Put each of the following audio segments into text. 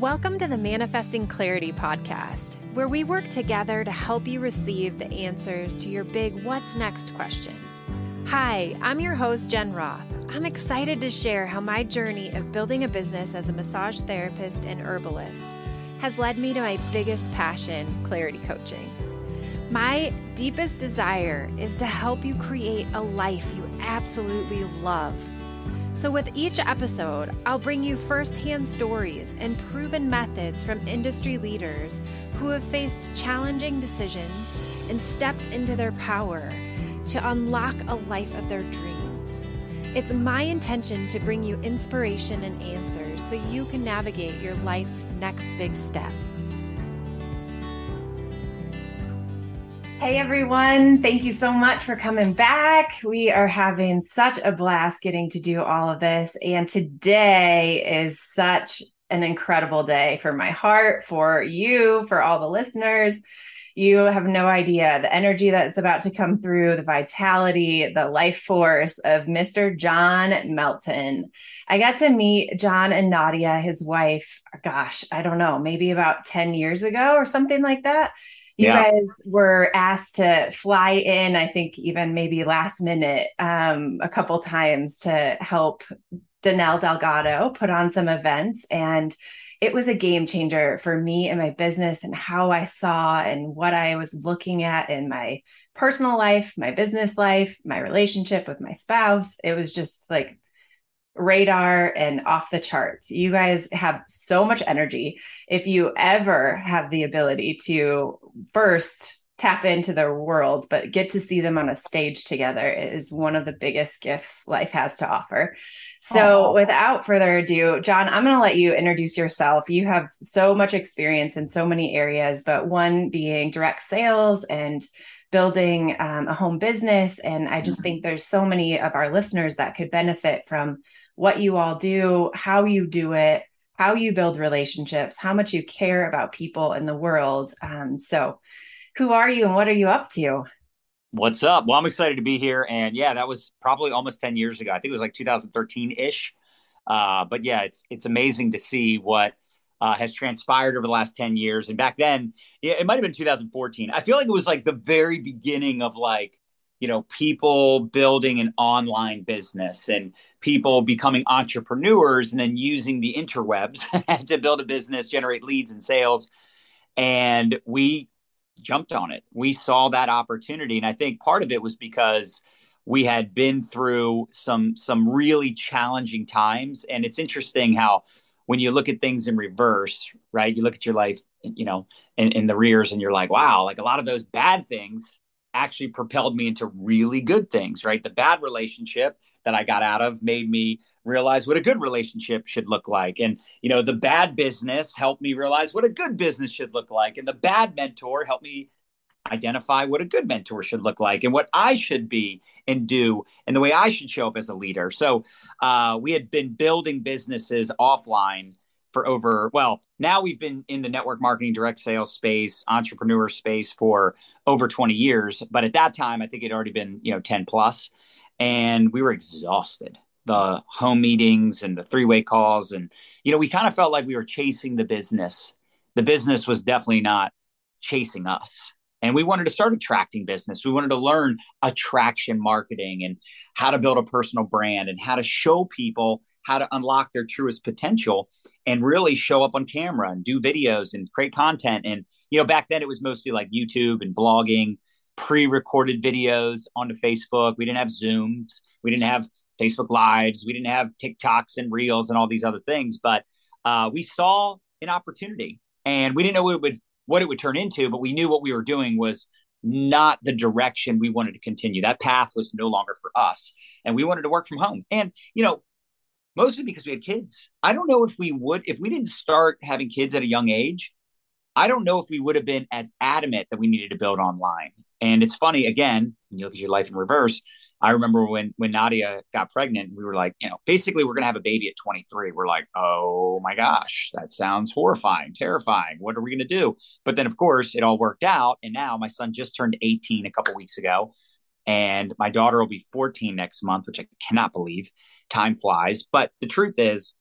Welcome to the Manifesting Clarity podcast, where we work together to help you receive the answers to your big what's next question. Hi, I'm your host, Jen Roth. I'm excited to share how my journey of building a business as a massage therapist and herbalist has led me to my biggest passion, clarity coaching. My deepest desire is to help you create a life you absolutely love so, with each episode, I'll bring you firsthand stories and proven methods from industry leaders who have faced challenging decisions and stepped into their power to unlock a life of their dreams. It's my intention to bring you inspiration and answers so you can navigate your life's next big step. Hey everyone, thank you so much for coming back. We are having such a blast getting to do all of this. And today is such an incredible day for my heart, for you, for all the listeners. You have no idea the energy that's about to come through, the vitality, the life force of Mr. John Melton. I got to meet John and Nadia, his wife, gosh, I don't know, maybe about 10 years ago or something like that you yeah. guys were asked to fly in i think even maybe last minute um, a couple times to help danelle delgado put on some events and it was a game changer for me and my business and how i saw and what i was looking at in my personal life my business life my relationship with my spouse it was just like radar and off the charts. You guys have so much energy. If you ever have the ability to first tap into their world, but get to see them on a stage together is one of the biggest gifts life has to offer. So, without further ado, John, I'm going to let you introduce yourself. You have so much experience in so many areas, but one being direct sales and building um, a home business. And I just mm-hmm. think there's so many of our listeners that could benefit from what you all do, how you do it, how you build relationships, how much you care about people in the world. Um, so, who are you and what are you up to? What's up? Well, I'm excited to be here. And yeah, that was probably almost 10 years ago. I think it was like 2013 ish. Uh, but yeah, it's it's amazing to see what uh, has transpired over the last 10 years. And back then, yeah, it might have been 2014. I feel like it was like the very beginning of like you know people building an online business and people becoming entrepreneurs and then using the interwebs to build a business generate leads and sales. And we jumped on it. We saw that opportunity. And i think part of it was because we had been through some some really challenging times. And it's interesting how when you look at things in reverse right you look at your life you know in, in the rears and you're like wow like a lot of those bad things actually propelled me into really good things, right? The bad relationship that I got out of made me realize what a good relationship should look like. And, you know, the bad business helped me realize what a good business should look like. And the bad mentor helped me identify what a good mentor should look like and what I should be and do and the way I should show up as a leader. So uh, we had been building businesses offline for over, well, now we've been in the network marketing, direct sales space, entrepreneur space for over 20 years. But at that time, I think it already been, you know, 10 plus, and we were exhausted. The home meetings and the three way calls. And, you know, we kind of felt like we were chasing the business. The business was definitely not chasing us. And we wanted to start attracting business. We wanted to learn attraction marketing and how to build a personal brand and how to show people how to unlock their truest potential and really show up on camera and do videos and create content. And, you know, back then it was mostly like YouTube and blogging, pre recorded videos onto Facebook. We didn't have Zooms, we didn't have Facebook Lives, we didn't have TikToks and Reels and all these other things. But uh, we saw an opportunity and we didn't know it would what it would turn into, but we knew what we were doing was not the direction we wanted to continue. That path was no longer for us. And we wanted to work from home. And, you know, mostly because we had kids. I don't know if we would, if we didn't start having kids at a young age, I don't know if we would have been as adamant that we needed to build online. And it's funny, again, when you look at your life in reverse, I remember when when Nadia got pregnant, we were like, you know, basically we're gonna have a baby at 23. We're like, oh my gosh, that sounds horrifying, terrifying. What are we gonna do? But then of course it all worked out. And now my son just turned 18 a couple weeks ago. And my daughter will be 14 next month, which I cannot believe. Time flies. But the truth is,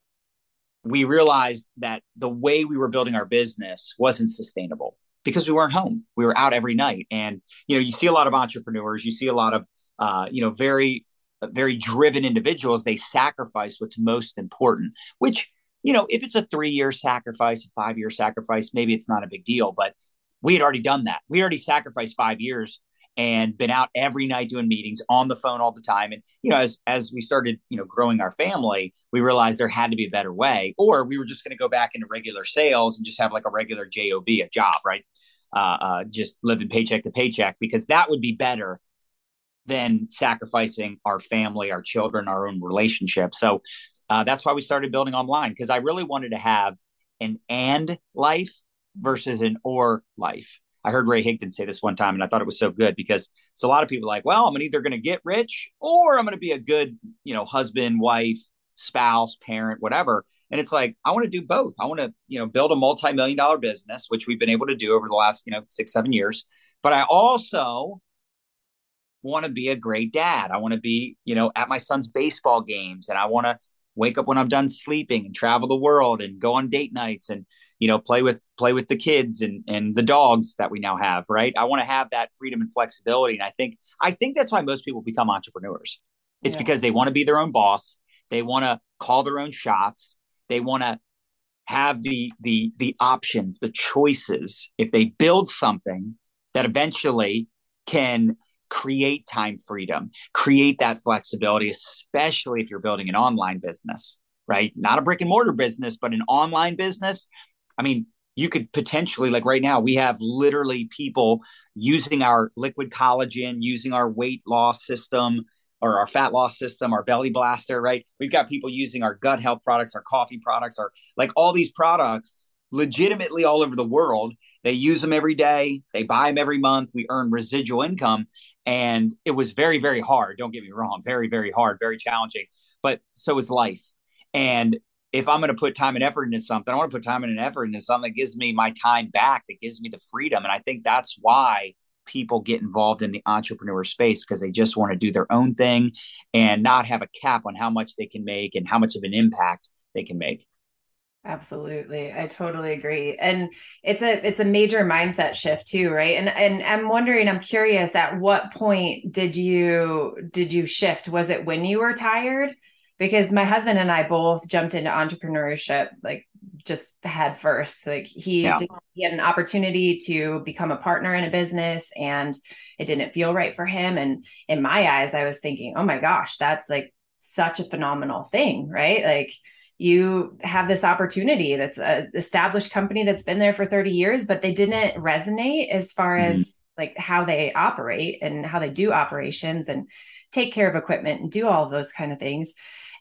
we realized that the way we were building our business wasn't sustainable because we weren't home. We were out every night. And, you know, you see a lot of entrepreneurs, you see a lot of, uh, you know, very, very driven individuals. They sacrifice what's most important, which, you know, if it's a three year sacrifice, a five year sacrifice, maybe it's not a big deal. But we had already done that. We already sacrificed five years and been out every night doing meetings on the phone all the time. And you know, as as we started, you know, growing our family, we realized there had to be a better way, or we were just going to go back into regular sales and just have like a regular job, a job, right? Uh, uh, just living paycheck to paycheck, because that would be better than sacrificing our family, our children, our own relationship. So uh, that's why we started building online because I really wanted to have an and life versus an or life. I heard Ray Higdon say this one time, and I thought it was so good because it's a lot of people like, well, I'm either going to get rich or I'm going to be a good, you know, husband, wife, spouse, parent, whatever. And it's like, I want to do both. I want to, you know, build a multi-million dollar business, which we've been able to do over the last, you know, six, seven years. But I also want to be a great dad. I want to be, you know, at my son's baseball games and I want to wake up when I'm done sleeping and travel the world and go on date nights and you know play with play with the kids and and the dogs that we now have right? I want to have that freedom and flexibility and I think I think that's why most people become entrepreneurs. It's yeah. because they want to be their own boss. They want to call their own shots. They want to have the the the options the choices. If they build something that eventually can create time freedom, create that flexibility, especially if you're building an online business, right? Not a brick and mortar business, but an online business. I mean, you could potentially, like right now, we have literally people using our liquid collagen, using our weight loss system or our fat loss system, our belly blaster, right? We've got people using our gut health products, our coffee products, our like all these products legitimately all over the world. They use them every day. They buy them every month. We earn residual income. And it was very, very hard. Don't get me wrong, very, very hard, very challenging. But so is life. And if I'm going to put time and effort into something, I want to put time and effort into something that gives me my time back, that gives me the freedom. And I think that's why people get involved in the entrepreneur space because they just want to do their own thing and not have a cap on how much they can make and how much of an impact they can make. Absolutely. I totally agree. And it's a it's a major mindset shift too, right? And and I'm wondering, I'm curious at what point did you did you shift? Was it when you were tired? Because my husband and I both jumped into entrepreneurship like just head first. Like he, yeah. did, he had an opportunity to become a partner in a business and it didn't feel right for him. And in my eyes, I was thinking, oh my gosh, that's like such a phenomenal thing, right? Like you have this opportunity that's an established company that's been there for 30 years but they didn't resonate as far mm-hmm. as like how they operate and how they do operations and take care of equipment and do all of those kind of things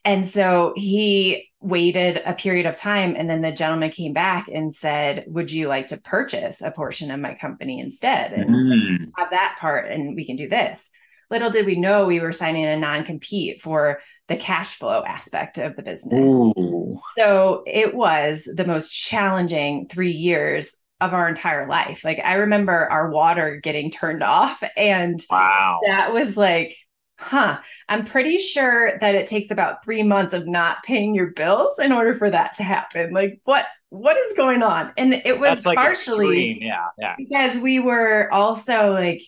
and so he waited a period of time and then the gentleman came back and said would you like to purchase a portion of my company instead and mm-hmm. have that part and we can do this little did we know we were signing a non-compete for the cash flow aspect of the business. Ooh. So it was the most challenging three years of our entire life. Like I remember our water getting turned off, and wow, that was like, huh. I'm pretty sure that it takes about three months of not paying your bills in order for that to happen. Like what? What is going on? And it was like partially, extreme. yeah, yeah, because we were also like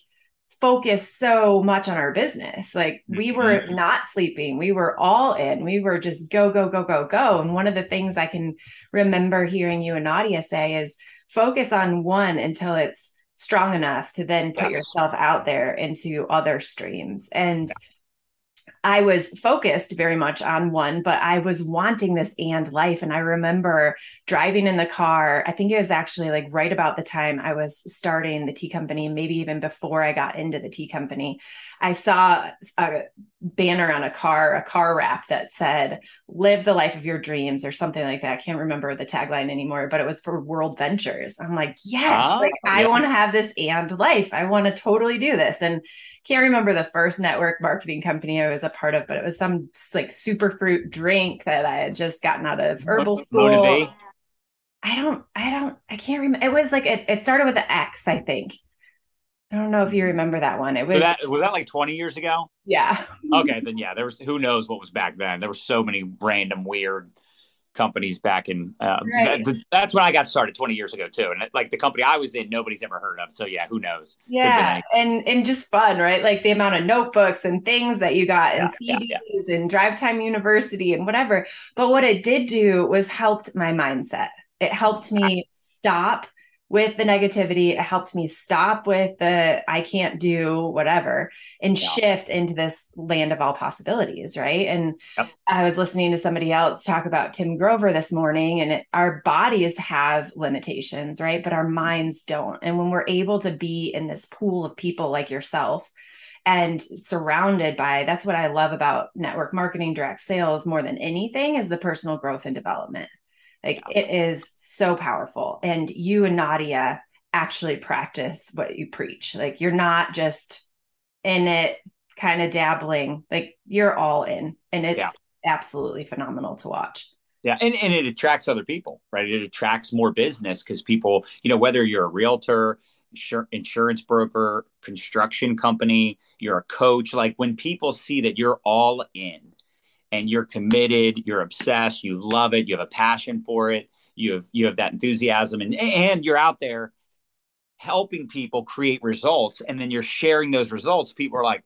focused so much on our business. Like we were mm-hmm. not sleeping. We were all in. We were just go, go, go, go, go. And one of the things I can remember hearing you and Nadia say is focus on one until it's strong enough to then put yes. yourself out there into other streams. And. I was focused very much on one, but I was wanting this and life. And I remember driving in the car. I think it was actually like right about the time I was starting the tea company, maybe even before I got into the tea company. I saw a banner on a car, a car wrap that said, live the life of your dreams or something like that. I can't remember the tagline anymore, but it was for World Ventures. I'm like, yes, ah, like yeah. I want to have this and life. I want to totally do this. And can't remember the first network marketing company I was a part of, but it was some like super fruit drink that I had just gotten out of herbal school. Motivate. I don't, I don't, I can't remember. It was like, it, it started with an X, I think. I don't know if you remember that one. It was was that, was that like 20 years ago? Yeah. okay, then yeah, there was who knows what was back then. There were so many random weird companies back in uh, right. that, that's when I got started 20 years ago too. And like the company I was in, nobody's ever heard of. So yeah, who knows? Yeah. And, and just fun, right? Like the amount of notebooks and things that you got and yeah, CDs yeah, yeah. and drive time university and whatever. But what it did do was helped my mindset. It helped me stop with the negativity. It helped me stop with the I can't do whatever and yeah. shift into this land of all possibilities. Right. And yep. I was listening to somebody else talk about Tim Grover this morning, and it, our bodies have limitations, right? But our mm-hmm. minds don't. And when we're able to be in this pool of people like yourself, and surrounded by that's what I love about network marketing, direct sales more than anything is the personal growth and development like it is so powerful. And you and Nadia actually practice what you preach. Like you're not just in it, kind of dabbling, like you're all in. And it's yeah. absolutely phenomenal to watch. Yeah, and, and it attracts other people, right? It attracts more business because people, you know, whether you're a realtor, insurance broker, construction company, you're a coach, like when people see that you're all in, and you're committed, you're obsessed, you love it, you have a passion for it, you have you have that enthusiasm and and you're out there helping people create results and then you're sharing those results, people are like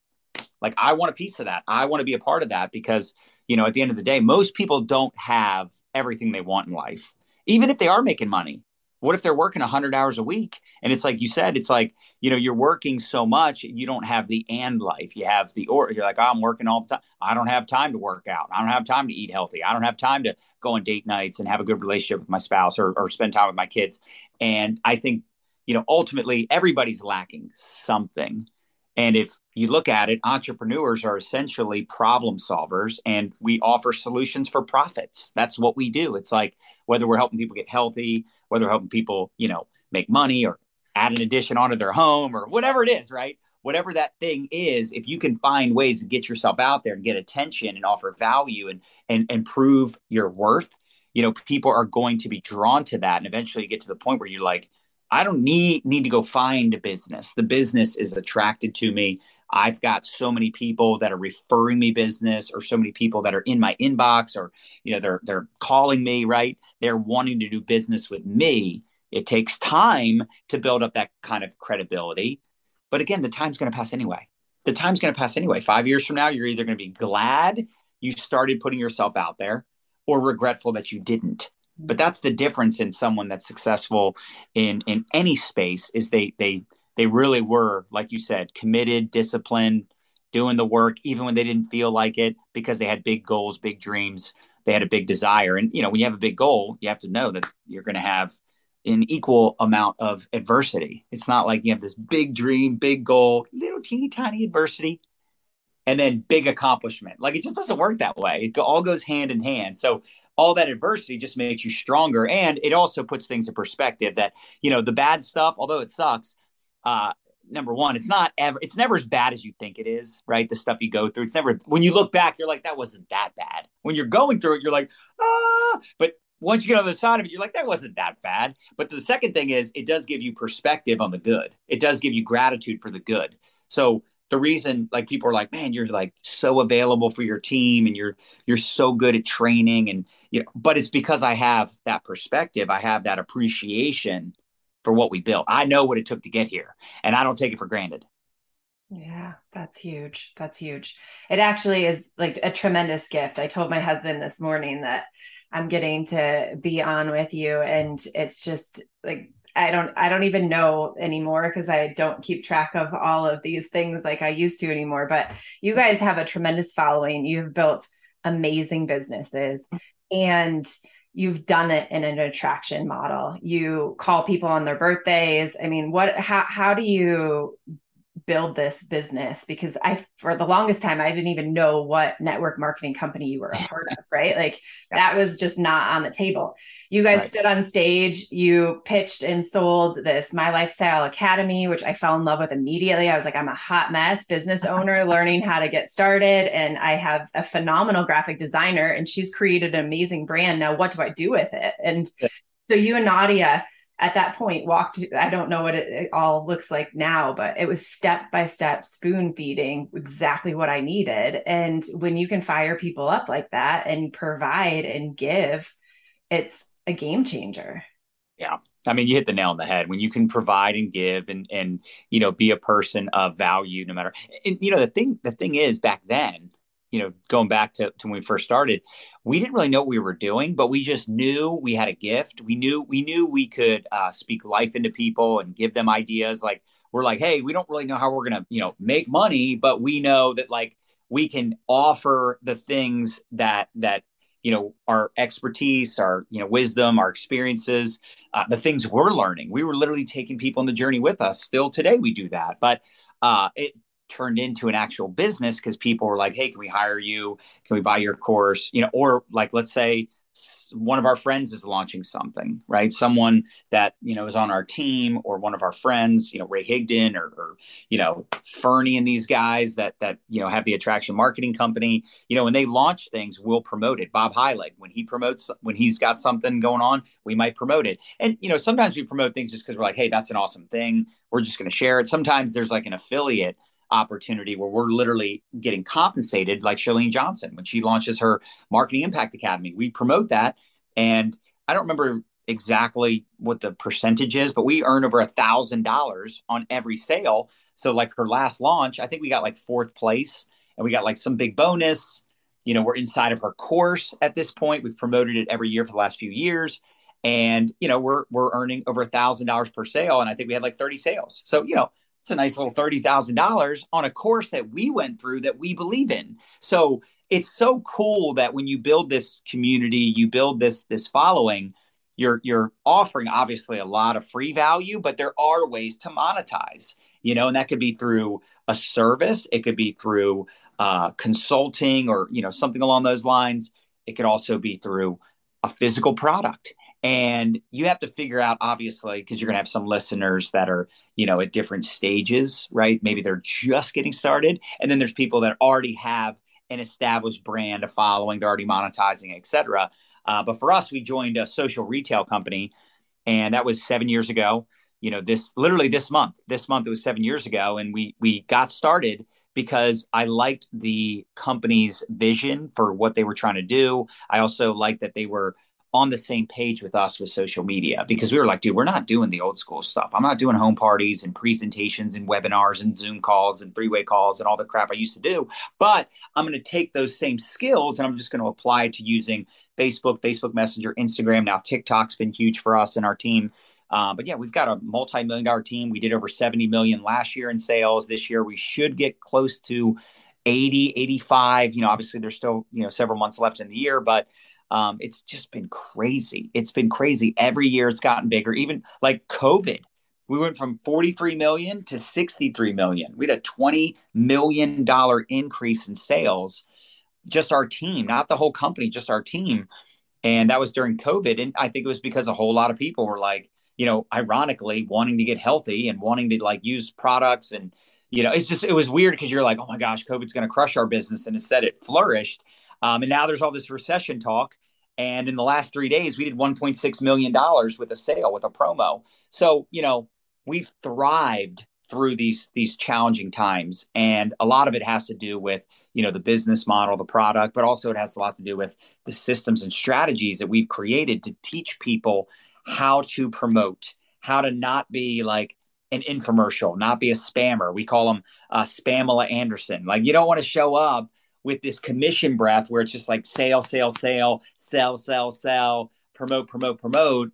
like I want a piece of that. I want to be a part of that because, you know, at the end of the day, most people don't have everything they want in life. Even if they are making money, what if they're working 100 hours a week? And it's like you said, it's like, you know, you're working so much, you don't have the and life. You have the or. You're like, oh, I'm working all the time. I don't have time to work out. I don't have time to eat healthy. I don't have time to go on date nights and have a good relationship with my spouse or, or spend time with my kids. And I think, you know, ultimately everybody's lacking something. And if you look at it, entrepreneurs are essentially problem solvers and we offer solutions for profits. That's what we do. It's like whether we're helping people get healthy, whether we're helping people, you know, make money or add an addition onto their home or whatever it is, right? Whatever that thing is, if you can find ways to get yourself out there and get attention and offer value and and and prove your worth, you know, people are going to be drawn to that and eventually you get to the point where you're like, I don't need need to go find a business. The business is attracted to me. I've got so many people that are referring me business or so many people that are in my inbox or you know they're they're calling me, right? They're wanting to do business with me. It takes time to build up that kind of credibility. But again, the time's going to pass anyway. The time's going to pass anyway. 5 years from now, you're either going to be glad you started putting yourself out there or regretful that you didn't but that's the difference in someone that's successful in in any space is they they they really were like you said committed disciplined doing the work even when they didn't feel like it because they had big goals big dreams they had a big desire. And you know when you have a big goal you have to know that you're going to have an equal amount of adversity. It's not like you have this big dream big goal little teeny tiny adversity and then big accomplishment. Like it just doesn't work that way. It all goes hand in hand. So all that adversity just makes you stronger. And it also puts things in perspective that you know the bad stuff although it sucks uh number one it's not ever it's never as bad as you think it is right? The stuff you go through. It's never when you look back you're like that wasn't that bad. When you're going through it you're like ah. But once you get on the side of it you're like that wasn't that bad. But the second thing is it does give you perspective on the good. It does give you gratitude for the good. So the reason like people are like man you're like so available for your team and you're you're so good at training and you know but it's because i have that perspective. I have that appreciation for what we built. I know what it took to get here and i don't take it for granted. Yeah that's huge. That's huge. It actually is like a tremendous gift. I told my husband this morning that i'm getting to be on with you and it's just like I don't I don't even know anymore because I don't keep track of all of these things like I used to anymore. But you guys have a tremendous following. You've built amazing businesses and you've done it in an attraction model. You call people on their birthdays. I mean, what how how do you build this business because I, for the longest time, I didn't even know what network marketing company you were a part of, right? Like that was just not on the table. You guys right. stood on stage, you pitched and sold this My Lifestyle Academy, which I fell in love with immediately. I was like, I'm a hot mess business owner learning how to get started. And I have a phenomenal graphic designer, and she's created an amazing brand. Now, what do I do with it? And yeah. so you and Nadia, at that point walked i don't know what it, it, all looks like now but it was step by step spoon feeding exactly what i needed and when you can fire people up like that and provide and give it's a game changer. Yeah. I mean, you hit the nail on the head when you can provide and give and and you know be a person of value no matter. And you know the thing the thing is back then, you know, going back to, to when we first started, we didn't really know what we were doing, but we just knew we had a gift. We knew we knew we could uh, speak life into people and give them ideas. Like we're like, hey, we don't really know how we're gonna you know make money, but we know that like we can offer the things that that you know our expertise our you know wisdom our experiences uh, the things we're learning. We were literally taking people on the journey with us. Still today we do that. But uh, it turned into an actual business because people were like hey can we hire you? Can we buy your course? You know or like let's say one of our friends is launching something, right? Someone that you know is on our team, or one of our friends, you know, Ray Higdon, or, or, you know, Ferny and these guys that that you know have the attraction marketing company. You know, when they launch things, we'll promote it. Bob Heilig, when he promotes, when he's got something going on, we might promote it. And you know, sometimes we promote things just because we're like, hey, that's an awesome thing. We're just going to share it. Sometimes there's like an affiliate opportunity where we're literally getting compensated, like Chalene Johnson when she launches her Marketing Impact Academy. We promote that, and I don't remember exactly what the percentage is, but we earn over a thousand dollars on every sale. So, like her last launch, I think we got like fourth place, and we got like some big bonus. You know, we're inside of her course at this point. We've promoted it every year for the last few years and you know we're we're earning over a thousand dollars per sale and i think we had like 30 sales so you know it's a nice little $30,000 on a course that we went through that we believe in. So it's so cool that when you build this community, you build this this following, you're you're offering obviously a lot of free value, but there are ways to monetize, you know, and that could be through a service, it could be through uh, consulting or you know something along those lines. It could also be through a physical product and you have to figure out obviously because you're going to have some listeners that are you know at different stages right? Maybe they're just getting started. And then there's people that already have an established brand a following they're already monetizing etc uh, but for us we joined a social retail company and that was seven years ago. You know this literally this month this month it was seven years ago and we we got started because I liked the company's vision for what they were trying to do. I also liked that they were on the same page with us with social media because we were like, dude, we're not doing the old school stuff. I'm not doing home parties and presentations and webinars and Zoom calls and three way calls and all the crap I used to do. But I'm going to take those same skills and I'm just going to apply it to using Facebook, Facebook Messenger, Instagram. Now, TikTok's been huge for us and our team. Uh, but yeah, we've got a multi-million dollar team. We did over 70 million last year in sales. This year, we should get close to 80, 85. You know, obviously there's still, you know, several months left in the year, but um, it's just been crazy. It's been crazy. Every year it's gotten bigger. Even like COVID, we went from 43 million to 63 million. We had a 20 million dollar increase in sales. Just our team, not the whole company, just our team. And that was during COVID. And I think it was because a whole lot of people were like, you know, ironically wanting to get healthy and wanting to like use products and you know, it's just it was weird because you're like, oh my gosh, COVID's going to crush our business, and instead it flourished. Um, and now there's all this recession talk. And in the last three days, we did $1.6 million with a sale, with a promo. So, you know, we've thrived through these these challenging times and a lot of it has to do with you know the business model the product but also it has a lot to do with the systems and strategies that we've created to teach people how to promote how to not be like an infomercial not be a spammer we call them uh, spamela anderson like you don't want to show up with this commission breath where it's just like sale, sale, sale, sell, sell, sell, promote, promote, promote,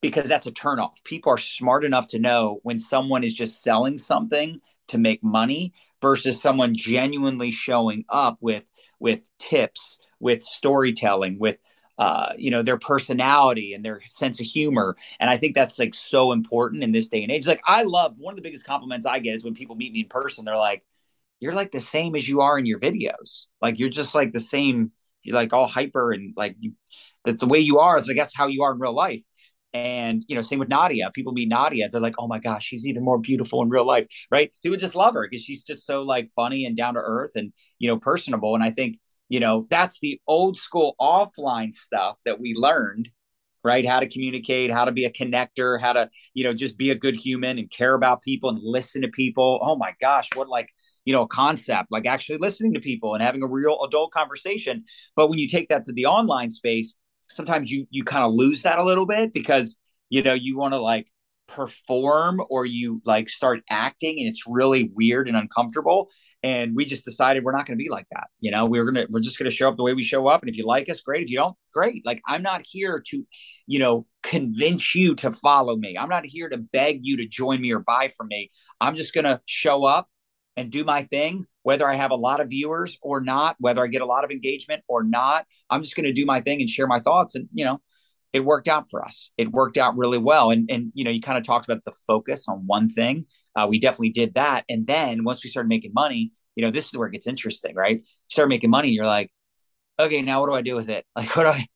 because that's a turnoff. People are smart enough to know when someone is just selling something to make money versus someone genuinely showing up with with tips, with storytelling, with uh, you know their personality and their sense of humor and i think that's like so important in this day and age like i love one of the biggest compliments i get is when people meet me in person they're like you're like the same as you are in your videos. Like you're just like the same. You're like all hyper and like you, that's the way you are. It's like that's how you are in real life. And you know, same with Nadia. People meet Nadia, they're like, "Oh my gosh, she's even more beautiful in real life." Right? People just love her because she's just so like funny and down to earth and you know personable. And I think you know that's the old school offline stuff that we learned right how to communicate how to be a connector how to you know just be a good human and care about people and listen to people oh my gosh what like you know, concept, like actually listening to people and having a real adult conversation. But when you take that to the online space, sometimes you you kind of lose that a little bit because you know you want to like perform or you like start acting and it's really weird and uncomfortable. And we just decided we're not going to be like that you know? We're going to we're just going to show up the way we show up. And if you like us great. If you don't great. Like i'm not here to you know convince you to follow me. I'm not here to beg you to join me or buy from me. I'm just going to show up and do my thing whether i have a lot of viewers or not whether i get a lot of engagement or not i'm just going to do my thing and share my thoughts and you know it worked out for us. It worked out really well. And and you know, you kind of talked about the focus on one thing. Uh, we definitely did that. And then once we started making money, you know, this is where it gets interesting, right? You start making money, you're like, okay, now what do I do with it? Like, what do I?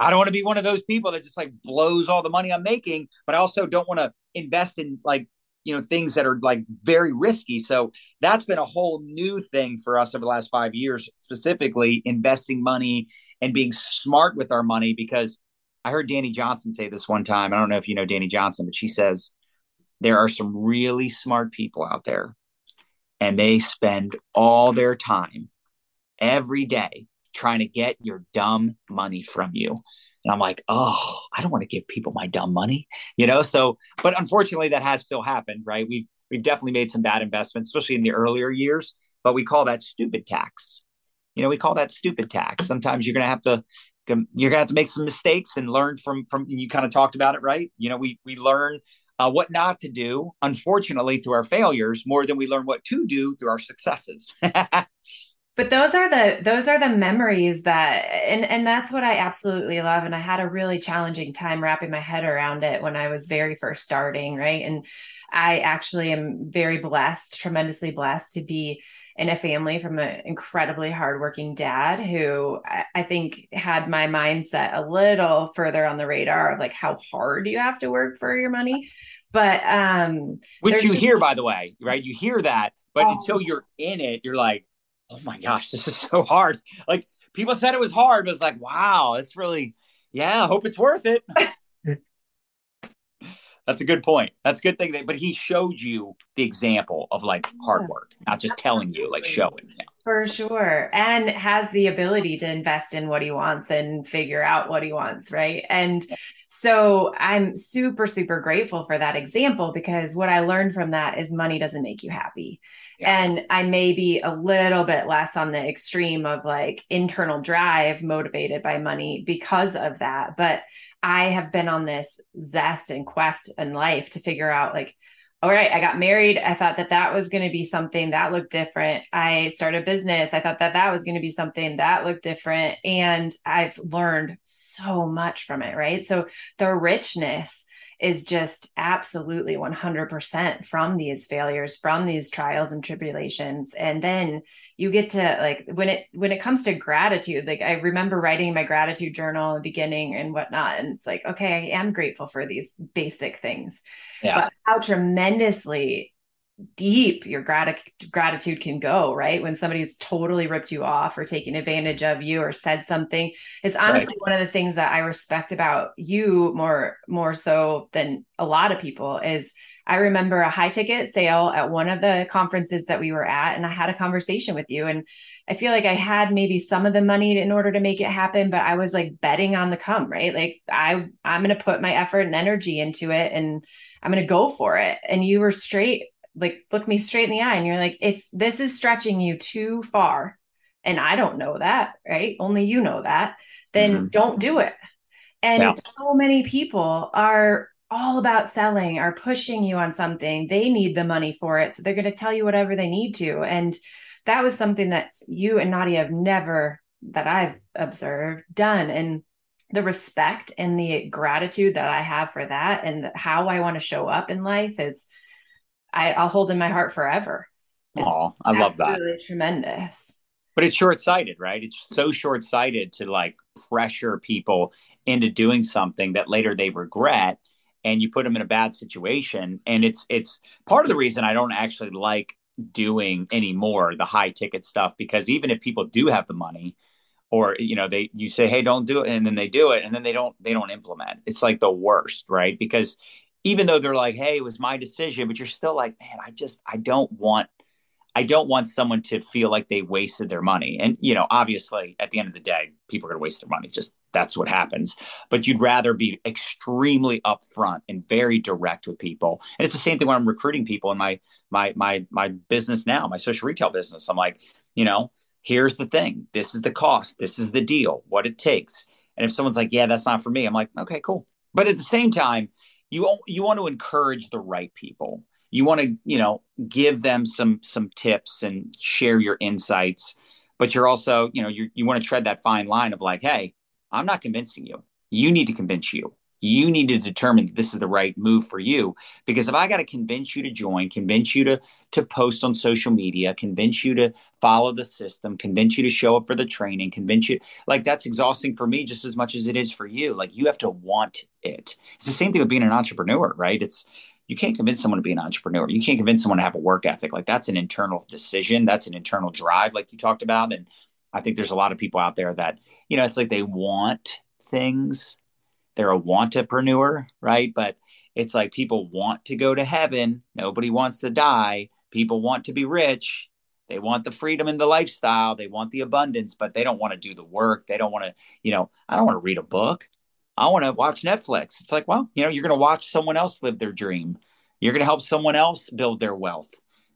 I don't want to be one of those people that just like blows all the money I'm making, but I also don't want to invest in like you know things that are like very risky so that's been a whole new thing for us over the last five years specifically investing money and being smart with our money because I heard Dani Johnson say this one time. I don't know if you know Dani Johnson, but she says there are some really smart people out there and they spend all their time every day trying to get your dumb money from you. And I'm like, oh, I don't want to give people my dumb money, you know? So, but unfortunately, that has still happened, right? We've, we've definitely made some bad investments, especially in the earlier years, but we call that stupid tax. You know, we call that stupid tax. Sometimes you're going to have to you're gonna have to make some mistakes and learn from from you kind of talked about it right you know we we learn uh, what not to do unfortunately through our failures more than we learn what to do through our successes but those are the those are the memories that and and that's what i absolutely love and i had a really challenging time wrapping my head around it when i was very first starting right and i actually am very blessed tremendously blessed to be in a family from an incredibly hardworking dad who I think had my mindset a little further on the radar of like how hard you have to work for your money. But um which you hear by the way, right? You hear that, but oh. until you're in it, you're like, oh my gosh, this is so hard. Like people said it was hard, but it's like, wow, it's really, yeah, I hope it's worth it. That's a good point. That's a good thing. That, but he showed you the example of like hard work, not just telling you, like showing. For sure. And has the ability to invest in what he wants and figure out what he wants. Right. And so I'm super, super grateful for that example because what I learned from that is money doesn't make you happy. Yeah. And I may be a little bit less on the extreme of like internal drive motivated by money because of that. But I have been on this zest and quest in life to figure out like, all right, I got married. I thought that that was going to be something that looked different. I started a business. I thought that that was going to be something that looked different. And I've learned so much from it. Right. So the richness is just absolutely 100% from these failures, from these trials and tribulations. And then you get to like when it when it comes to gratitude like i remember writing my gratitude journal in the beginning and whatnot and it's like okay i am grateful for these basic things yeah. but how tremendously deep your grat- gratitude can go right when somebody's totally ripped you off or taken advantage of you or said something it's honestly right. one of the things that i respect about you more more so than a lot of people is I remember a high ticket sale at one of the conferences that we were at, and I had a conversation with you. And I feel like I had maybe some of the money in order to make it happen, but I was like betting on the come, right? Like I I'm gonna put my effort and energy into it and I'm gonna go for it. And you were straight, like look me straight in the eye, and you're like, if this is stretching you too far, and I don't know that, right? Only you know that, then mm-hmm. don't do it. And yeah. so many people are all about selling are pushing you on something, they need the money for it. So they're going to tell you whatever they need to. And that was something that you and Nadia have never, that I've observed, done. And the respect and the gratitude that I have for that and how I want to show up in life is I, will hold in my heart forever. Oh, I love that. Really tremendous. But it's short sighted, right? It's so short sighted to like pressure people into doing something that later they regret and you put them in a bad situation. And it's it's part of the reason i don't actually like doing anymore the high ticket stuff because even if people do have the money or you know they you say hey don't do it and then they do it and then they don't they don't implement. It's like the worst right? Because even though they're like hey it was my decision but you're still like man i just i don't want I don't want someone to feel like they wasted their money. And, you know, obviously at the end of the day, people are going to waste their money. Just that's what happens. But you'd rather be extremely upfront and very direct with people. And it's the same thing when I'm recruiting people in my my my my business now, my social retail business. I'm like, you know, here's the thing. This is the cost. This is the deal, what it takes. And if someone's like, yeah, that's not for me, I'm like, okay, cool. But at the same time, you you want to encourage the right people you want to you know give them some some tips and share your insights but you're also you know you you want to tread that fine line of like hey i'm not convincing you. You need to convince you. You need to determine that this is the right move for you because if i got to convince you to join convince you to to post on social media convince you to follow the system convince you to show up for the training convince you like that's exhausting for me just as much as it is for you. Like you have to want it. It's the same thing with being an entrepreneur right? It's you can't convince someone to be an entrepreneur. You can't convince someone to have a work ethic. Like that's an internal decision. That's an internal drive, like you talked about. And I think there's a lot of people out there that, you know, it's like they want things. They're a wantapreneur, right? But it's like people want to go to heaven. Nobody wants to die. People want to be rich. They want the freedom and the lifestyle. They want the abundance, but they don't want to do the work. They don't want to, you know, I don't want to read a book. I want to watch Netflix. It's like, well, you know, you're going to watch someone else live their dream. You're going to help someone else build their wealth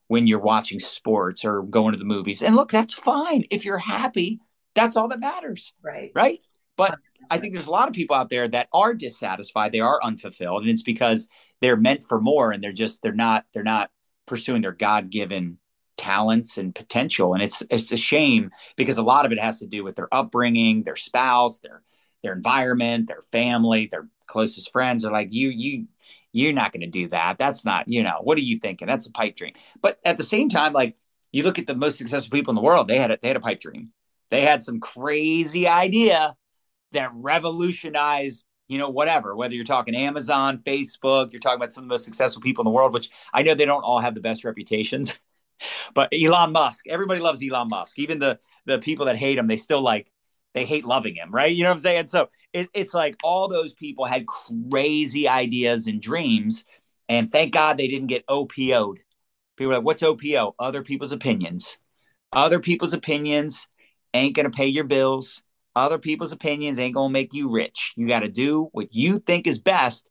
when you're watching sports or going to the movies. And look, that's fine. If you're happy, that's all that matters. Right. Right. But I think there's a lot of people out there that are dissatisfied. They are unfulfilled. And it's because they're meant for more and they're just, they're not, they're not pursuing their God given talents and potential. And it's, it's a shame because a lot of it has to do with their upbringing, their spouse, their, their environment, their family, their closest friends are like, you, you, you're not going to do that. That's not, you know, what are you thinking? That's a pipe dream. But at the same time, like you look at the most successful people in the world, they had a, they had a pipe dream. They had some crazy idea that revolutionized, you know, whatever, whether you're talking Amazon, Facebook, you're talking about some of the most successful people in the world, which I know they don't all have the best reputations. but Elon Musk, everybody loves Elon Musk. Even the the people that hate him, they still like they hate loving him, right? You know what I'm saying? So it, it's like all those people had crazy ideas and dreams, and thank God they didn't get OPO'd. People are like, what's OPO? Other people's opinions. Other people's opinions ain't gonna pay your bills. Other people's opinions ain't gonna make you rich. You got to do what you think is best.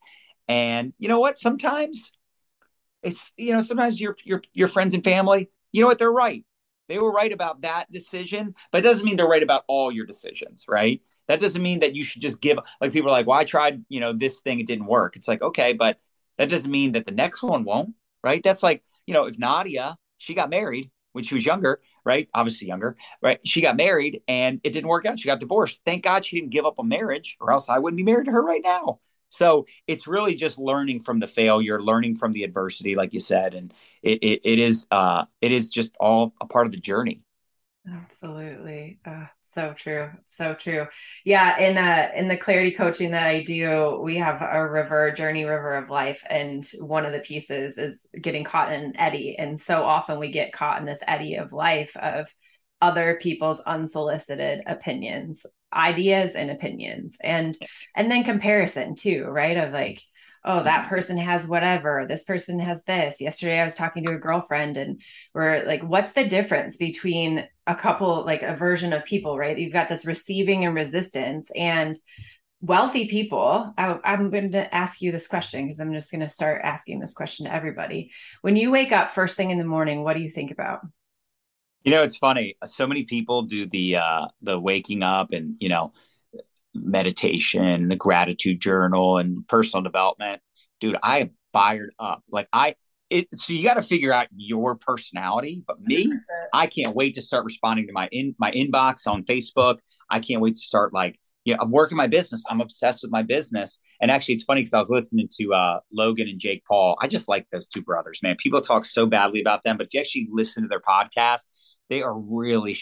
And you know what? Sometimes it's you know sometimes your your your friends and family, you know what? They're right. They were right about that decision, but it doesn't mean they're right about all your decisions, right? That doesn't mean that you should just give like people are like, well, I tried, you know, this thing, it didn't work. It's like, okay, but that doesn't mean that the next one won't, right? That's like, you know, if Nadia, she got married when she was younger, right? Obviously younger, right? She got married and it didn't work out. She got divorced. Thank God she didn't give up a marriage, or else I wouldn't be married to her right now. So it's really just learning from the failure, learning from the adversity, like you said, and it it, it is uh it is just all a part of the journey. Absolutely. Uh, so true. So true. Yeah. In uh in the clarity coaching that I do, we have a river, journey river of life. And one of the pieces is getting caught in an eddy. And so often we get caught in this eddy of life of other people's unsolicited opinions ideas and opinions and and then comparison too right? Of like oh that mm-hmm. person has whatever this person has this. Yesterday i was talking to a girlfriend and we're like what's the difference between a couple like a version of people right? You've got this receiving and resistance and wealthy people. I, i'm going to ask you this question because i'm just going to start asking this question to everybody. When you wake up first thing in the morning what do you think about you know, it's funny. So many people do the uh the waking up and, you know, meditation, the gratitude journal and personal development. Dude, I am fired up. Like I it so you got to figure out your personality, but me, 100%. I can't wait to start responding to my in my inbox on Facebook. I can't wait to start like you know, I'm working my business. I'm obsessed with my business. And actually, it's funny because I was listening to uh, Logan and Jake Paul. I just like those two brothers, man. People talk so badly about them, but if you actually listen to their podcast, they are really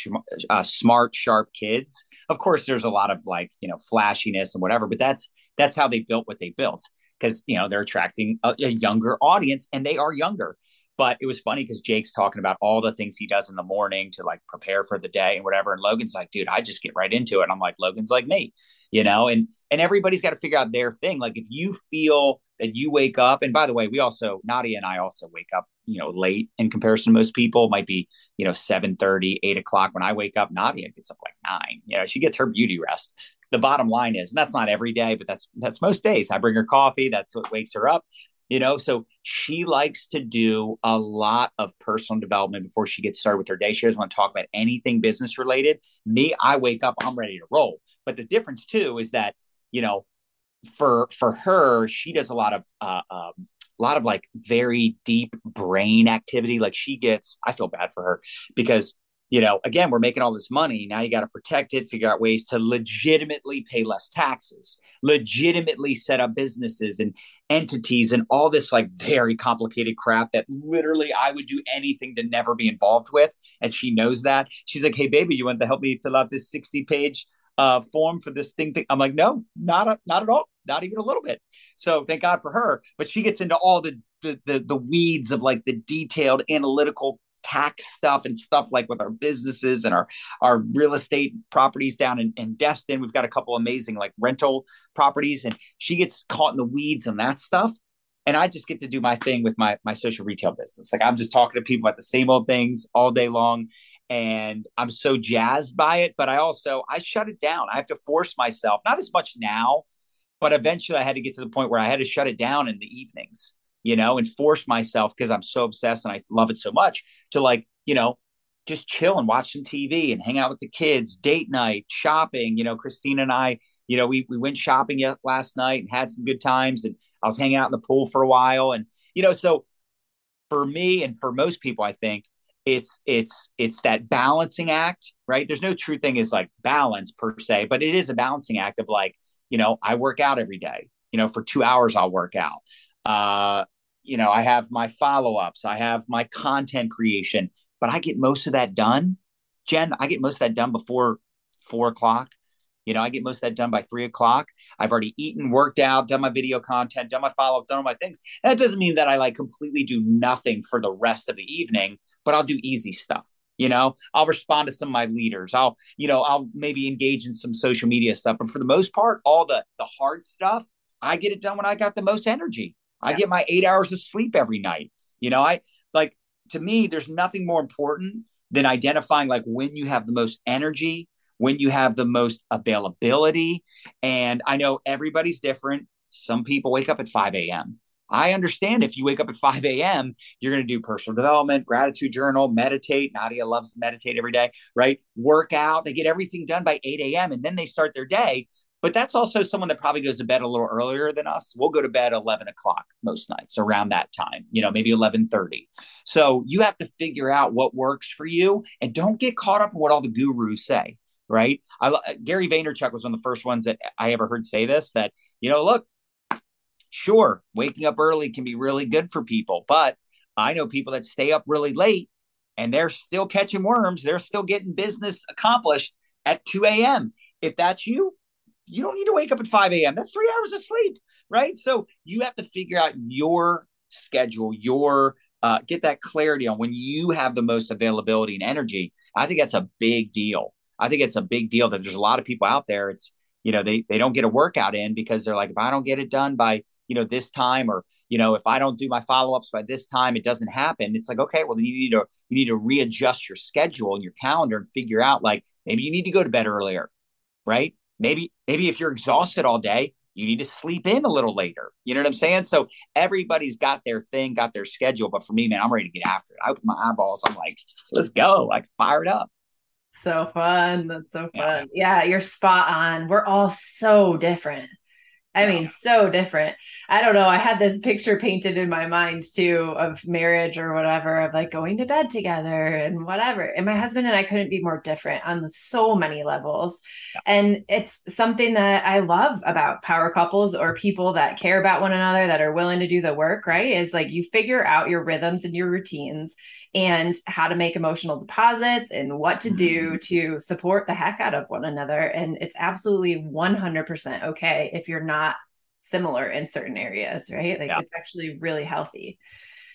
uh, smart, sharp kids. Of course, there's a lot of like you know flashiness and whatever, but that's that's how they built what they built because you know they're attracting a, a younger audience and they are younger. But it was funny because Jake's talking about all the things he does in the morning to like prepare for the day and whatever. And Logan's like, dude, I just get right into it. And I'm like, Logan's like me, you know, and and everybody's got to figure out their thing. Like if you feel that you wake up. And by the way, we also Nadia and I also wake up, you know, late in comparison to most people. It might be, you know, 7 30, 8 o'clock. When I wake up, Nadia gets up like nine. You know, she gets her beauty rest. The bottom line is, and that's not every day, but that's that's most days. I bring her coffee, that's what wakes her up. You know, so she likes to do a lot of personal development before she gets started with her day. She doesn't want to talk about anything business related. Me, I wake up, I'm ready to roll. But the difference too is that, you know, for for her, she does a lot of uh, um, a lot of like very deep brain activity. Like she gets, I feel bad for her because you know, again, we're making all this money. Now you got to protect it, figure out ways to legitimately pay less taxes, legitimately set up businesses and entities and all this like very complicated crap that literally I would do anything to never be involved with. And she knows that. She's like, hey, baby, you want to help me fill out this 60 page uh, form for this thing, thing? I'm like, no, not, a, not at all not even a little bit. So thank God for her. But she gets into all the the the, the weeds of like the detailed analytical tax stuff and stuff like with our businesses and our our real estate properties down in, in Destin. We've got a couple amazing like rental properties, and she gets caught in the weeds and that stuff. And I just get to do my thing with my my social retail business. Like I'm just talking to people about the same old things all day long. And I'm so jazzed by it, but I also I shut it down. I have to force myself, not as much now but eventually I had to get to the point where I had to shut it down in the evenings, you know, and force myself because I'm so obsessed and I love it so much to like, you know, just chill and watch some TV and hang out with the kids, date night, shopping. You know, Christina and I, you know, we we went shopping last night and had some good times, and I was hanging out in the pool for a while, and you know, so for me and for most people, I think it's it's it's that balancing act, right? There's no true thing is like balance per se, but it is a balancing act of like you know, I work out every day. You know, for two hours I'll work out. Uh, you know, I have my follow ups, I have my content creation, but I get most of that done. Jen, I get most of that done before four o'clock. You know, I get most of that done by three o'clock. I've already eaten, worked out, done my video content, done my follow up, done all my things. That doesn't mean that I like completely do nothing for the rest of the evening, but I'll do easy stuff you know i'll respond to some of my leaders. I'll you know i'll maybe engage in some social media stuff but for the most part all the the hard stuff i get it done when i got the most energy. I yeah. get my eight hours of sleep every night. You know i like to me there's nothing more important than identifying like when you have the most energy when you have the most availability. And i know everybody's different. Some people wake up at 5 a.m I understand if you wake up at 5 a.m., you're going to do personal development, gratitude journal, meditate. Nadia loves to meditate every day, right? Work out. They get everything done by 8 a.m. and then they start their day. But that's also someone that probably goes to bed a little earlier than us. We'll go to bed 11 o'clock most nights around that time, you know, maybe 1130. So you have to figure out what works for you and don't get caught up in what all the gurus say right? I, Gary Vaynerchuk was one of the first ones that I ever heard say this that, you know, look, Sure, waking up early can be really good for people, but I know people that stay up really late and they're still catching worms. They're still getting business accomplished at 2 a.m. If that's you, you don't need to wake up at 5 a.m. That's three hours of sleep, right? So you have to figure out your schedule, your uh, get that clarity on when you have the most availability and energy. I think that's a big deal. I think it's a big deal that there's a lot of people out there. It's you know they they don't get a workout in because they're like if I don't get it done by you know, this time or, you know, if I don't do my follow-ups by this time, it doesn't happen. It's like, okay, well, then you need to you need to readjust your schedule and your calendar and figure out like maybe you need to go to bed earlier, right? Maybe, maybe if you're exhausted all day, you need to sleep in a little later. You know what I'm saying? So everybody's got their thing, got their schedule. But for me, man, I'm ready to get after it. I open my eyeballs. I'm like, let's go. Like fire it up. So fun. That's so fun. Yeah. yeah, you're spot on. We're all so different. I mean, so different. I don't know. I had this picture painted in my mind too of marriage or whatever, of like going to bed together and whatever. And my husband and I couldn't be more different on so many levels. Yeah. And it's something that I love about power couples or people that care about one another that are willing to do the work, right? Is like you figure out your rhythms and your routines and how to make emotional deposits and what to do mm-hmm. to support the heck out of one another. And it's absolutely 100% okay if you're not similar in certain areas, right? Like yeah. it's actually really healthy.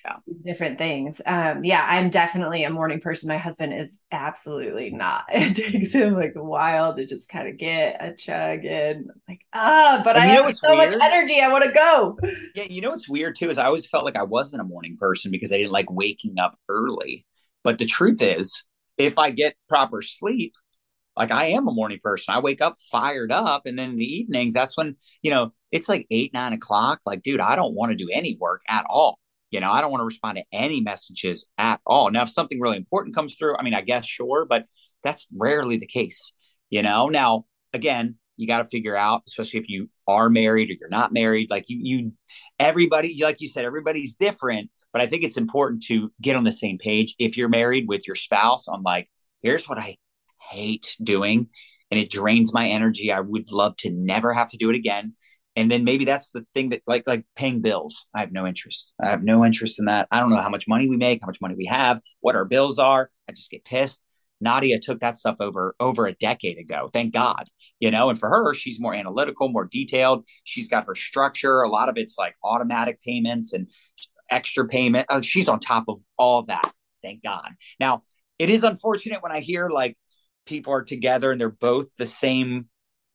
Yeah. different things. Um, yeah, I'm definitely a morning person. My husband is absolutely not. It takes him like a while to just kind of get a chug in. Like, ah, but and I have so weird? much energy. I want to go. Yeah, you know what's weird too is I always felt like I wasn't a morning person because I didn't like waking up early. But the truth is, if I get proper sleep, like I am a morning person. I wake up fired up, and then in the evenings, that's when you know it's like eight, nine o'clock. Like, dude, I don't want to do any work at all. You know, I don't want to respond to any messages at all. Now, if something really important comes through, I mean, I guess sure, but that's rarely the case. You know, now again, you got to figure out, especially if you are married or you're not married, like you, you, everybody, like you said, everybody's different. But I think it's important to get on the same page if you're married with your spouse on like, here's what I hate doing and it drains my energy. I would love to never have to do it again and then maybe that's the thing that like like paying bills. I have no interest. I have no interest in that. I don't know how much money we make how much money we have what our bills are. I just get pissed. Nadia took that stuff over over a decade ago thank god you know? And for her she's more analytical more detailed. She's got her structure. A lot of it's like automatic payments and extra payment. Oh, she's on top of all of that thank god. Now it is unfortunate when i hear like people are together and they're both the same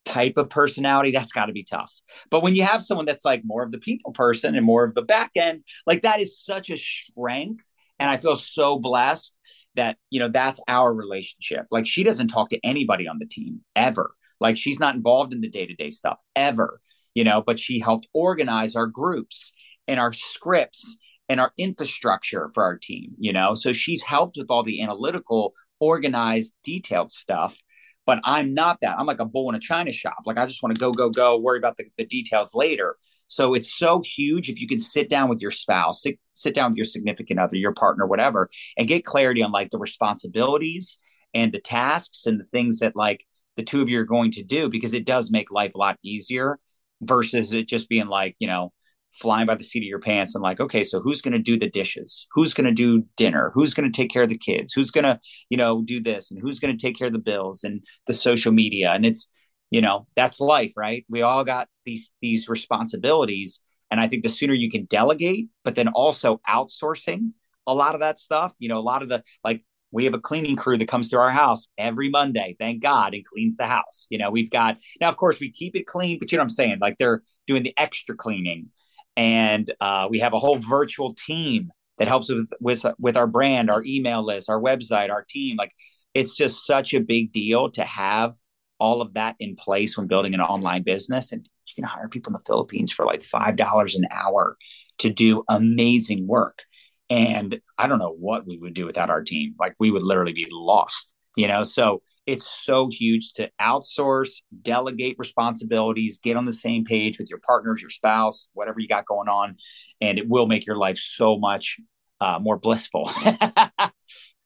type of personality, that's got to be tough. But when you have someone that's like more of the people person and more of the back end, like that is such a strength. And I feel so blessed that, you know, that's our relationship. Like she doesn't talk to anybody on the team ever. Like she's not involved in the day to day stuff ever, you know, but she helped organize our groups and our scripts and our infrastructure for our team, you know. So she's helped with all the analytical, organized, detailed stuff but I'm not that. I'm like a bull in a china shop. Like I just want to go, go, go, worry about the, the details later. So it's so huge if you can sit down with your spouse, sit, sit down with your significant other, your partner, whatever, and get clarity on like the responsibilities and the tasks and the things that like the two of you are going to do because it does make life a lot easier versus it just being like, you know, flying by the seat of your pants and like, okay, so who's going to do the dishes? Who's going to do dinner? Who's going to take care of the kids? Who's going to, you know, do this and who's going to take care of the bills and the social media? And it's, you know, that's life, right? We all got these these responsibilities and I think the sooner you can delegate, but then also outsourcing a lot of that stuff, you know, a lot of the like we have a cleaning crew that comes to our house every Monday, thank God, and cleans the house. You know, we've got now, of course, we keep it clean, but you know what I'm saying? Like they're doing the extra cleaning and uh, we have a whole virtual team that helps with, with with our brand, our email list, our website, our team. Like it's just such a big deal to have all of that in place when building an online business. And you can hire people in the Philippines for like five dollars an hour to do amazing work. And I don't know what we would do without our team. Like we would literally be lost, you know. So it's so huge to outsource, delegate responsibilities, get on the same page with your partners, your spouse, whatever you got going on, and it will make your life so much uh, more blissful.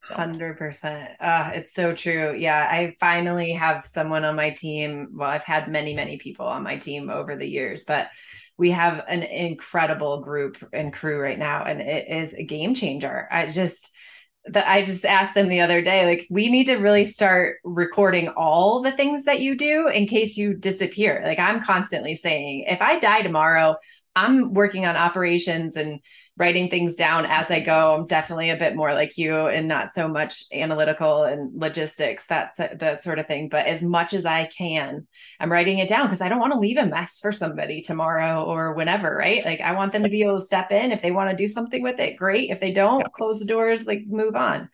Hundred percent. Uh, it's so true. Yeah, I finally have someone on my team. Well, I've had many, many people on my team over the years, but we have an incredible group and crew right now, and it is a game changer. I just that I just asked them the other day, like, we need to really start recording all the things that you do in case you disappear. Like, I'm constantly saying, if I die tomorrow, I'm working on operations and writing things down as I go. I'm definitely a bit more like you and not so much analytical and logistics, that's that sort of thing. But as much as I can, I'm writing it down because I don't want to leave a mess for somebody tomorrow or whenever, right? Like I want them to be able to step in. If they want to do something with it, great. If they don't, close the doors, like move on.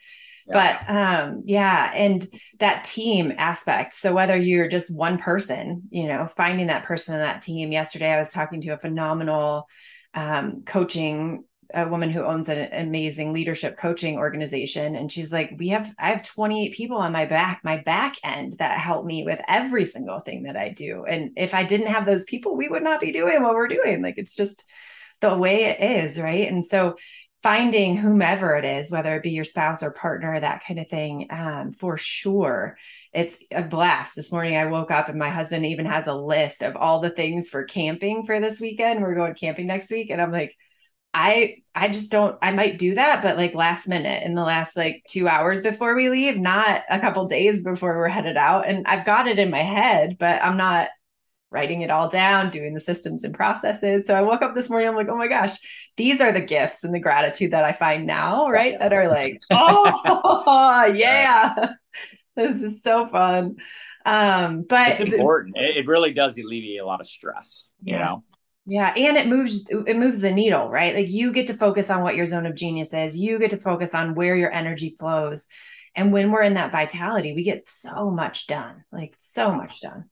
But um yeah, and that team aspect. So whether you're just one person, you know, finding that person in that team. Yesterday I was talking to a phenomenal um, coaching a woman who owns an amazing leadership coaching organization and she's like we have i have 28 people on my back my back end that help me with every single thing that i do and if i didn't have those people we would not be doing what we're doing like it's just the way it is right and so finding whomever it is whether it be your spouse or partner that kind of thing um, for sure. It's a blast. This morning i woke up and my husband even has a list of all the things for camping for this weekend. We're going camping next week and i'm like I I just don't I might do that but like last minute in the last like 2 hours before we leave not a couple days before we're headed out. And I've got it in my head but I'm not writing it all down, doing the systems and processes. So I woke up this morning, I'm like, oh my gosh, these are the gifts and the gratitude that I find now, right? That are like, oh, yeah, this is so fun. Um, but it's important. It really does alleviate a lot of stress, you yes. know? Yeah, and it moves it moves the needle, right? Like you get to focus on what your zone of genius is. You get to focus on where your energy flows. And when we're in that vitality, we get so much done. Like so much done.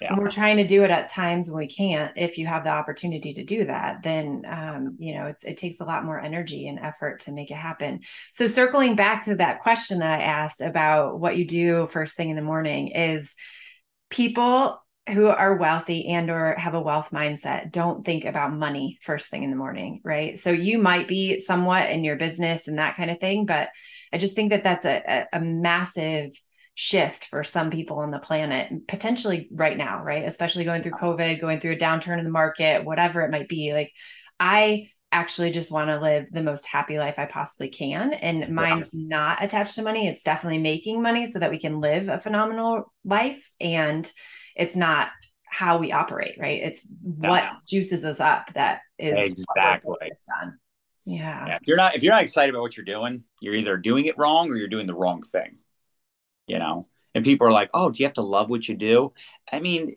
Yeah. And we're trying to do it at times when we can't. If you have the opportunity to do that, then um, you know it's it takes a lot more energy and effort to make it happen. So circling back to that question that I asked about what you do first thing in the morning is people who are wealthy and or have a wealth mindset don't think about money first thing in the morning right so you might be somewhat in your business and that kind of thing but i just think that that's a, a, massive shift for some people on the planet potentially right now right especially going through covid going through a downturn in the market whatever it might be like i actually just want to live the most happy life i possibly can and mine's yeah. not attached to money it's definitely making money so that we can live a phenomenal life and it's not how we operate, right? It's what juices us up that is exactly yeah. yeah. If you're not if you're not excited about what you're doing, you're either doing it wrong or you're doing the wrong thing. You know? And people are like, "Oh, do you have to love what you do?" I mean,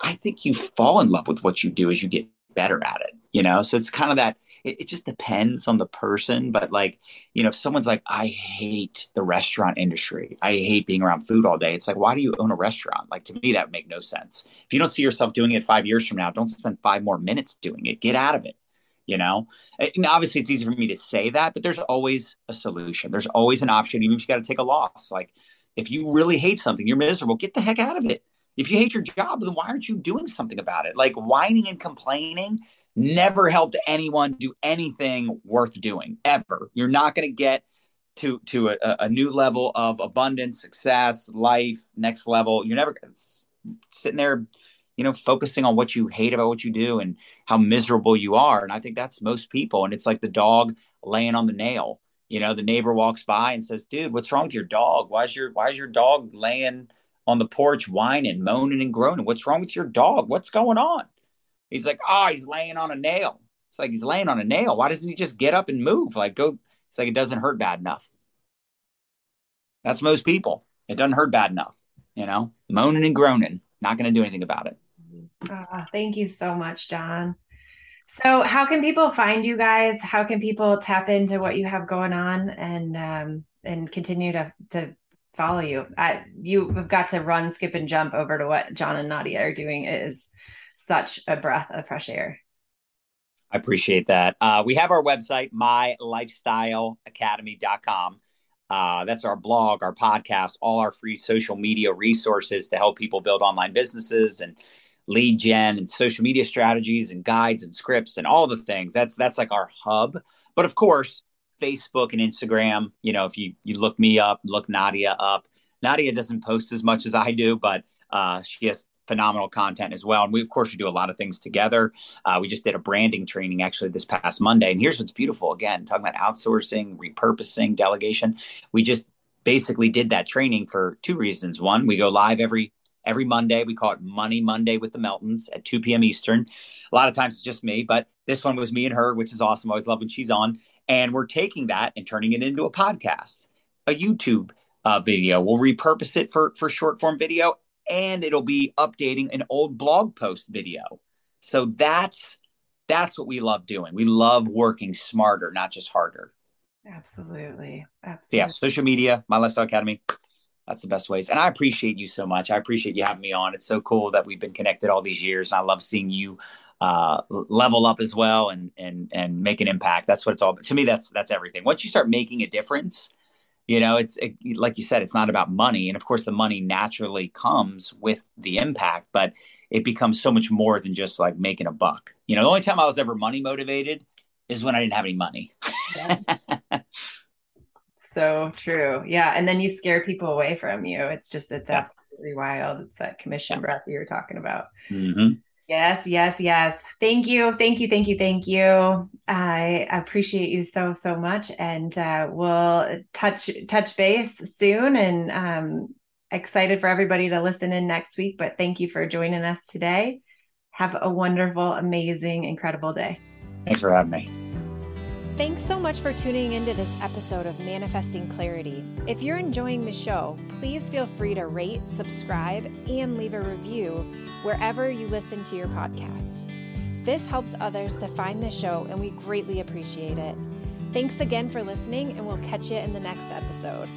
I think you fall in love with what you do as you get better at it, you know? So it's kind of that it, it, just depends on the person. But like, you know, if someone's like, I hate the restaurant industry, I hate being around food all day. It's like, why do you own a restaurant? Like to me, that would make no sense. If you don't see yourself doing it five years from now, don't spend five more minutes doing it. Get out of it. You know, and obviously it's easy for me to say that, but there's always a solution. There's always an option, even if you got to take a loss. Like if you really hate something, you're miserable, get the heck out of it. If you hate your job, then why aren't you doing something about it? Like whining and complaining never helped anyone do anything worth doing ever. You're not going to get to to a, a, new level of abundance, success, life, next level. You're never sitting there, you know, focusing on what you hate about what you do and how miserable you are. And I think that's most people. And it's like the dog laying on the nail. You know, the neighbor walks by and says, "Dude, what's wrong with your dog? Why's your why's your dog laying on the porch whining, moaning and groaning? What's wrong with your dog? What's going on?" He's like, oh, he's laying on a nail. It's like he's laying on a nail. Why doesn't he just get up and move? Like, go. It's like it doesn't hurt bad enough. That's most people. It doesn't hurt bad enough. You know, moaning and groaning, not going to do anything about it. Oh, thank you so much, John. So, how can people find you guys? How can people tap into what you have going on and um, and continue to to follow you? I, you have got to run, skip, and jump over to what John and Nadia are doing. It is such a breath of fresh air. I appreciate that. Uh, we have our website, mylifestyleacademy.com. Uh, that's our blog, our podcast, all our free social media resources to help people build online businesses and lead gen and social media strategies and guides and scripts and all the things. That's that's like our hub. But of course, Facebook and Instagram. You know, if you you look me up, look Nadia up. Nadia doesn't post as much as I do, but uh, she has phenomenal content as well. And we, of course, we do a lot of things together. Uh, we just did a branding training actually this past Monday. And here's what's beautiful again, talking about outsourcing, repurposing, delegation. We just basically did that training for two reasons. One, we go live every every Monday. We call it Money Monday with the Meltons at 2 p.m. Eastern. A lot of times it's just me, but this one was me and her, which is awesome. I always love when she's on. And we're taking that and turning it into a podcast, a YouTube uh, video. We'll repurpose it for for short form video and it'll be updating an old blog post video. So that's that's what we love doing. We love working smarter, not just harder. Absolutely. Absolutely. Yeah, social media, My Lifestyle Academy. That's the best ways. And I appreciate you so much. I appreciate you having me on. It's so cool that we've been connected all these years. And I love seeing you uh, level up as well and and and make an impact. That's what it's all. To me, that's that's everything. Once you start making a difference, you know it's it, like you said it's not about money and of course the money naturally comes with the impact but it becomes so much more than just like making a buck you know the only time i was ever money motivated is when i didn't have any money so true yeah and then you scare people away from you it's just it's yeah. absolutely wild it's that commission yeah. breath you were talking about mm-hmm. Yes, yes, yes. Thank you. Thank you. Thank you. Thank you. I appreciate you so, so much. And uh, we'll touch touch base soon and um, excited for everybody to listen in next week. But thank you for joining us today. Have a wonderful, amazing, incredible day. Thanks for having me. Thanks so much for tuning into this episode of Manifesting Clarity. If you're enjoying the show, please feel free to rate, subscribe, and leave a review wherever you listen to your podcasts. This helps others to find the show, and we greatly appreciate it. Thanks again for listening, and we'll catch you in the next episode.